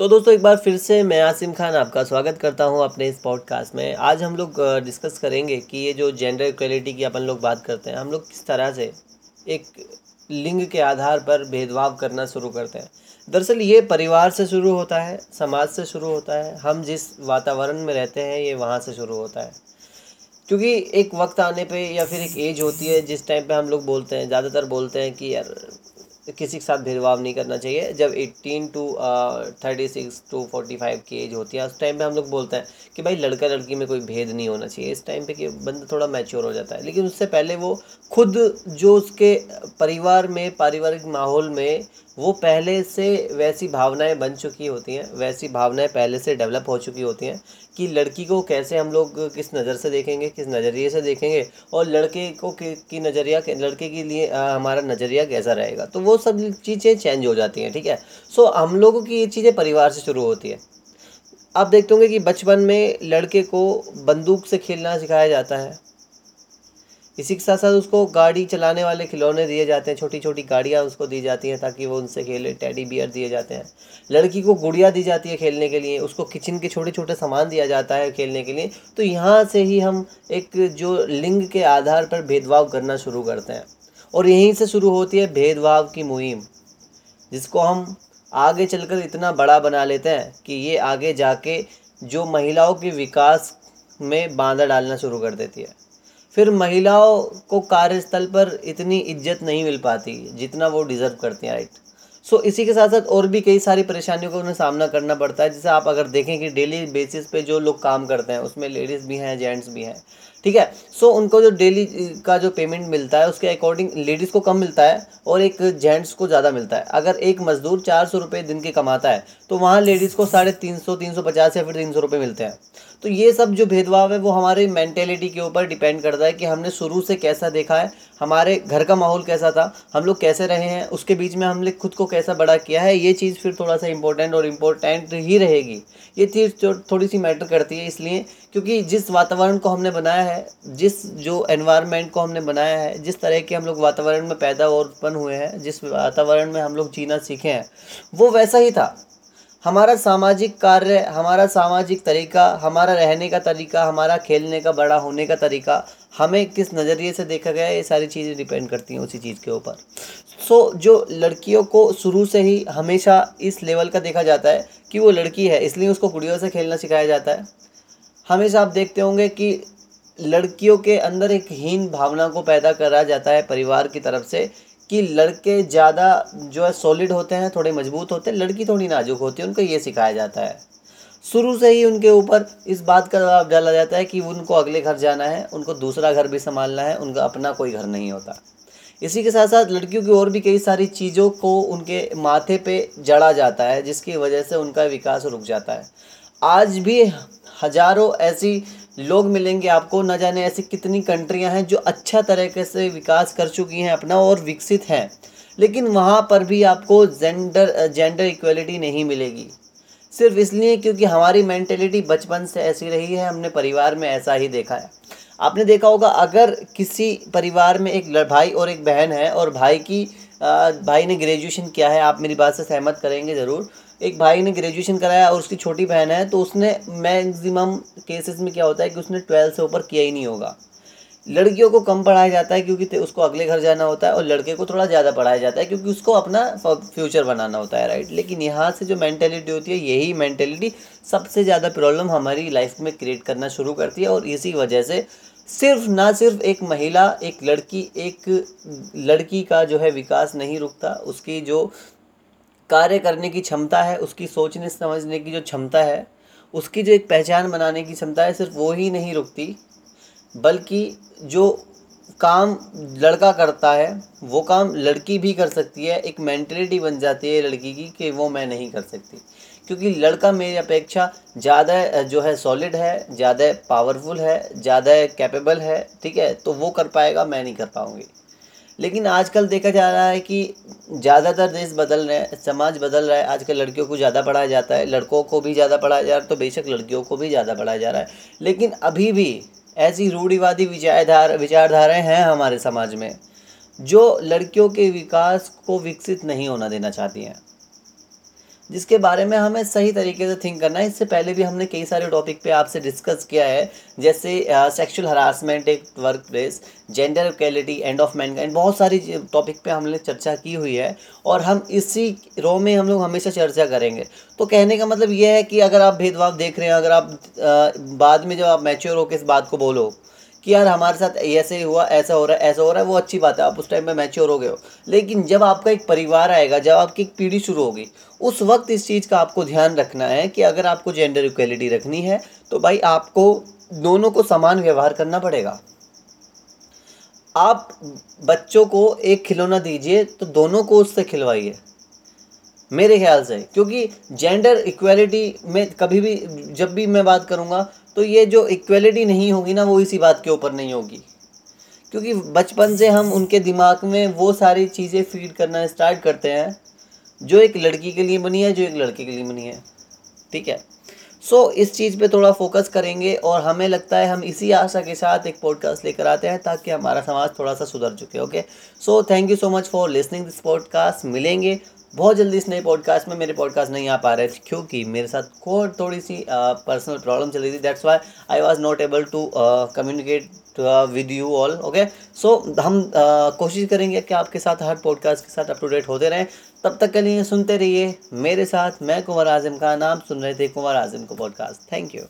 तो दोस्तों, एक बार फिर से मैं आसिम खान आपका स्वागत करता हूँ अपने इस पॉडकास्ट में। आज हम लोग डिस्कस करेंगे कि ये जो जेंडर इक्वलिटी की अपन लोग बात करते हैं, हम लोग किस तरह से एक लिंग के आधार पर भेदभाव करना शुरू करते हैं। दरअसल ये परिवार से शुरू होता है, समाज से शुरू होता है, हम जिस वातावरण में रहते हैं, ये वहाँ से शुरू होता है। क्योंकि एक वक्त आने पे या फिर एक एज होती है, जिस टाइम पे हम लोग बोलते हैं, ज़्यादातर बोलते हैं कि यार किसी के साथ भेदभाव नहीं करना चाहिए। जब 18 to thirty six to forty five की एज होती है, उस टाइम पे हम लोग बोलते हैं कि भाई लड़का लड़की में कोई भेद नहीं होना चाहिए। इस टाइम पे कि बंदा थोड़ा मैच्योर हो जाता है। लेकिन उससे पहले वो खुद जो उसके परिवार में, पारिवारिक माहौल में वो पहले से वैसी भावनाएँ बन चुकी होती हैं वैसी भावनाएँ पहले से डेवलप हो चुकी होती हैं कि लड़की को कैसे हम लोग किस नज़र से देखेंगे किस नज़रिए से देखेंगे और लड़के को की नज़रिया लड़के के लिए आ, हमारा नज़रिया कैसा रहेगा। तो वो सब चीज़ें चेंज हो जाती हैं ठीक है? सो हम लोगों की ये चीज़ें परिवार से शुरू होती है। आप देखते होंगे कि बचपन में लड़के को बंदूक से खेलना सिखाया जाता है। इसी के साथ साथ उसको गाड़ी चलाने वाले खिलौने दिए जाते हैं छोटी छोटी गाड़ियाँ उसको दी जाती हैं ताकि वो उनसे खेले, टेडी बियर दिए जाते हैं। लड़की को गुड़िया दी जाती है खेलने के लिए, उसको किचन के छोटे छोटे सामान दिया जाता है खेलने के लिए। तो यहाँ से ही हम एक जो लिंग के आधार पर भेदभाव करना शुरू करते हैं। और यहीं से शुरू होती है भेदभाव की मुहिम, जिसको हम आगे चलकर इतना बड़ा बना लेते हैं कि ये आगे जाके जो महिलाओं के विकास में बांधा डालना शुरू कर देती है। फिर महिलाओं को कार्यस्थल पर इतनी इज़्ज़त नहीं मिल पाती जितना वो डिज़र्व करती हैं राइट सो so, इसी के साथ साथ और भी कई सारी परेशानियों का उन्हें सामना करना पड़ता है। जैसे आप अगर देखें कि डेली बेसिस पे जो लोग काम करते हैं उसमें लेडीज़ भी हैं जेंट्स भी हैं। ठीक है? सो so, उनको जो डेली का जो पेमेंट मिलता है उसके अकॉर्डिंग लेडीज़ को कम मिलता है और एक जेंट्स को ज़्यादा मिलता है। अगर एक मज़दूर चार सौ रुपये दिन के कमाता है तो वहाँ लेडीज़ को साढ़े तीन सौ तीन सौ पचास या फिर तीन सौ रुपये मिलते हैं। तो ये सब जो भेदभाव है वो हमारे मैंटेलिटी के ऊपर डिपेंड करता है कि हमने शुरू से कैसा देखा है हमारे घर का माहौल कैसा था हम लोग कैसे रहे हैं उसके बीच में हमने खुद को कैसा बड़ा किया है ये चीज़ फिर थोड़ा सा इंपॉर्टेंट और इम्पोर्टेंट ही रहेगी। ये चीज़ थोड़ी सी मैटर करती है इसलिए क्योंकि जिस वातावरण को हमने बनाया है जिस जो एनवायरनमेंट को हमने बनाया है जिस तरह के हम लोग वातावरण में पैदा और उत्पन्न हुए हैं जिस वातावरण में हम लोग जीना सीखे हैं वो वैसा ही था। हमारा सामाजिक कार्य हमारा सामाजिक तरीका हमारा रहने का तरीका हमारा खेलने का बड़ा होने का तरीका हमें किस नज़रिए से देखा गया ये सारी चीज़ें डिपेंड करती हैं उसी चीज़ के ऊपर। सो so, जो लड़कियों को शुरू से ही हमेशा इस लेवल का देखा जाता है कि वो लड़की है इसलिए उसको कुड़ियों से खेलना सिखाया जाता है। हमेशा आप देखते होंगे कि लड़कियों के अंदर एक हीन भावना को पैदा करा जाता है परिवार की तरफ़ से, कि लड़के ज़्यादा जो है सॉलिड होते हैं, थोड़े मज़बूत होते हैं, लड़की थोड़ी नाजुक होती है, उनको ये सिखाया जाता है। शुरू से ही उनके ऊपर इस बात का दबाव डाला जाता है कि उनको अगले घर जाना है, उनको दूसरा घर भी संभालना है, उनका अपना कोई घर नहीं होता। इसी के साथ साथ लड़कियों की और भी कई सारी चीज़ों को उनके माथे पे जड़ा जाता है, जिसकी वजह से उनका विकास रुक जाता है। आज भी हज़ारों ऐसी लोग मिलेंगे आपको, न जाने ऐसी कितनी कंट्रियाँ हैं जो अच्छा तरीके से विकास कर चुकी हैं अपना और विकसित हैं। लेकिन वहाँ पर भी आपको जेंडर जेंडर इक्वलिटी नहीं मिलेगी। सिर्फ़ इसलिए क्योंकि हमारी मेंटेलिटी बचपन से ऐसी रही है, हमने परिवार में ऐसा ही देखा है। आपने देखा होगा, अगर किसी परिवार में एक भाई और एक बहन है और भाई की भाई ने ग्रेजुएशन किया है, आप मेरी बात से सहमत करेंगे ज़रूर। एक भाई ने ग्रेजुएशन कराया और उसकी छोटी बहन है तो उसने मैक्सिमम केसेस में क्या होता है कि उसने ट्वेल्थ से ऊपर किया ही नहीं होगा। लड़कियों को कम पढ़ाया जाता है क्योंकि उसको अगले घर जाना होता है और लड़के को थोड़ा ज़्यादा पढ़ाया जाता है क्योंकि उसको अपना फ्यूचर बनाना होता है राइट लेकिन यहाँ से जो मैंटेलिटी होती है, यही मैंटेलिटी सबसे ज़्यादा प्रॉब्लम हमारी लाइफ में क्रिएट करना शुरू करती है और इसी वजह से सिर्फ़ ना सिर्फ़ एक महिला, एक लड़की एक लड़की का जो है विकास नहीं रुकता, उसकी जो कार्य करने की क्षमता है, उसकी सोचने, समझने की जो क्षमता है, उसकी जो एक पहचान बनाने की क्षमता है, सिर्फ़ वो ही नहीं रुकती, बल्कि जो काम लड़का करता है, वो काम लड़की भी कर सकती है, एक मैंटेलिटी बन जाती है लड़की की कि वो मैं नहीं कर सकती। क्योंकि लड़का मेरी अपेक्षा ज़्यादा जो है सॉलिड है, ज़्यादा पावरफुल है, ज़्यादा कैपेबल है, ठीक है? तो वो कर पाएगा, मैं नहीं कर पाऊँगी। लेकिन आजकल देखा जा रहा है कि ज़्यादातर देश बदल रहे हैं, समाज बदल रहा है। आजकल लड़कियों को ज़्यादा पढ़ाया जाता है, लड़कों को भी ज़्यादा पढ़ाया जा रहा है तो बेशक लड़कियों को भी ज़्यादा पढ़ाया जा रहा है। लेकिन अभी भी ऐसी रूढ़िवादी विचारधारा, विचारधाराएँ हैं हमारे समाज में, जो लड़कियों के विकास को विकसित नहीं होना देना चाहती हैं। जिसके बारे में हमें सही तरीके से थिंक करना है। इससे पहले भी हमने कई सारे टॉपिक पे आपसे डिस्कस किया है जैसे सेक्सुअल हरासमेंट एक work place gender equality and of man and बहुत सारी टॉपिक पे हमने चर्चा की हुई है और हम इसी रो में हम लोग हमेशा चर्चा करेंगे। तो कहने का मतलब यह है कि अगर आप भेदभाव देख रहे हैं अगर आप आ, बाद में जब आप मैच्योर होकर इस बात को बोलो कि यार हमारे साथ ऐसे हुआ, ऐसा हो रहा है, ऐसा हो रहा है, वो अच्छी बात है, आप उस टाइम में मैच्योर हो गए हो। लेकिन जब आपका एक परिवार आएगा, जब आपकी एक पीढ़ी शुरू होगी, उस वक्त इस चीज़ का आपको ध्यान रखना है कि अगर आपको जेंडर इक्वलिटी रखनी है तो भाई आपको दोनों को समान व्यवहार करना पड़ेगा। आप बच्चों को एक खिलौना दीजिए तो दोनों को उससे खिलवाइए। मेरे ख्याल से क्योंकि जेंडर इक्वलिटी में कभी भी जब भी मैं बात करूँगा तो ये जो इक्वलिटी नहीं होगी ना वो इसी बात के ऊपर नहीं होगी। क्योंकि बचपन से हम उनके दिमाग में वो सारी चीज़ें फ़ीड करना स्टार्ट करते हैं जो एक लड़की के लिए बनी है जो एक लड़के के लिए बनी है। ठीक है? सो so, इस चीज़ पे थोड़ा फोकस करेंगे और हमें लगता है हम इसी आशा के साथ एक पॉडकास्ट लेकर आते हैं ताकि हमारा समाज थोड़ा सा सुधर चुके okay so thank you so much for listening this podcast मिलेंगे बहुत जल्दी इस नए पॉडकास्ट में मेरे पॉडकास्ट नहीं आ पा रहे थे क्योंकि मेरे साथ थोड़ी सी पर्सनल प्रॉब्लम चल रही थी that's why I was not able to communicate with you all okay so हम uh, कोशिश करेंगे कि आपके साथ हर पॉडकास्ट के साथ अप टू डेट होते रहें। तब तक के लिए सुनते रहिए मेरे साथ मैं कुंवर आज़म का नाम सुन रहे थे कुंवर आज़म को पॉडकास्ट थैंक यू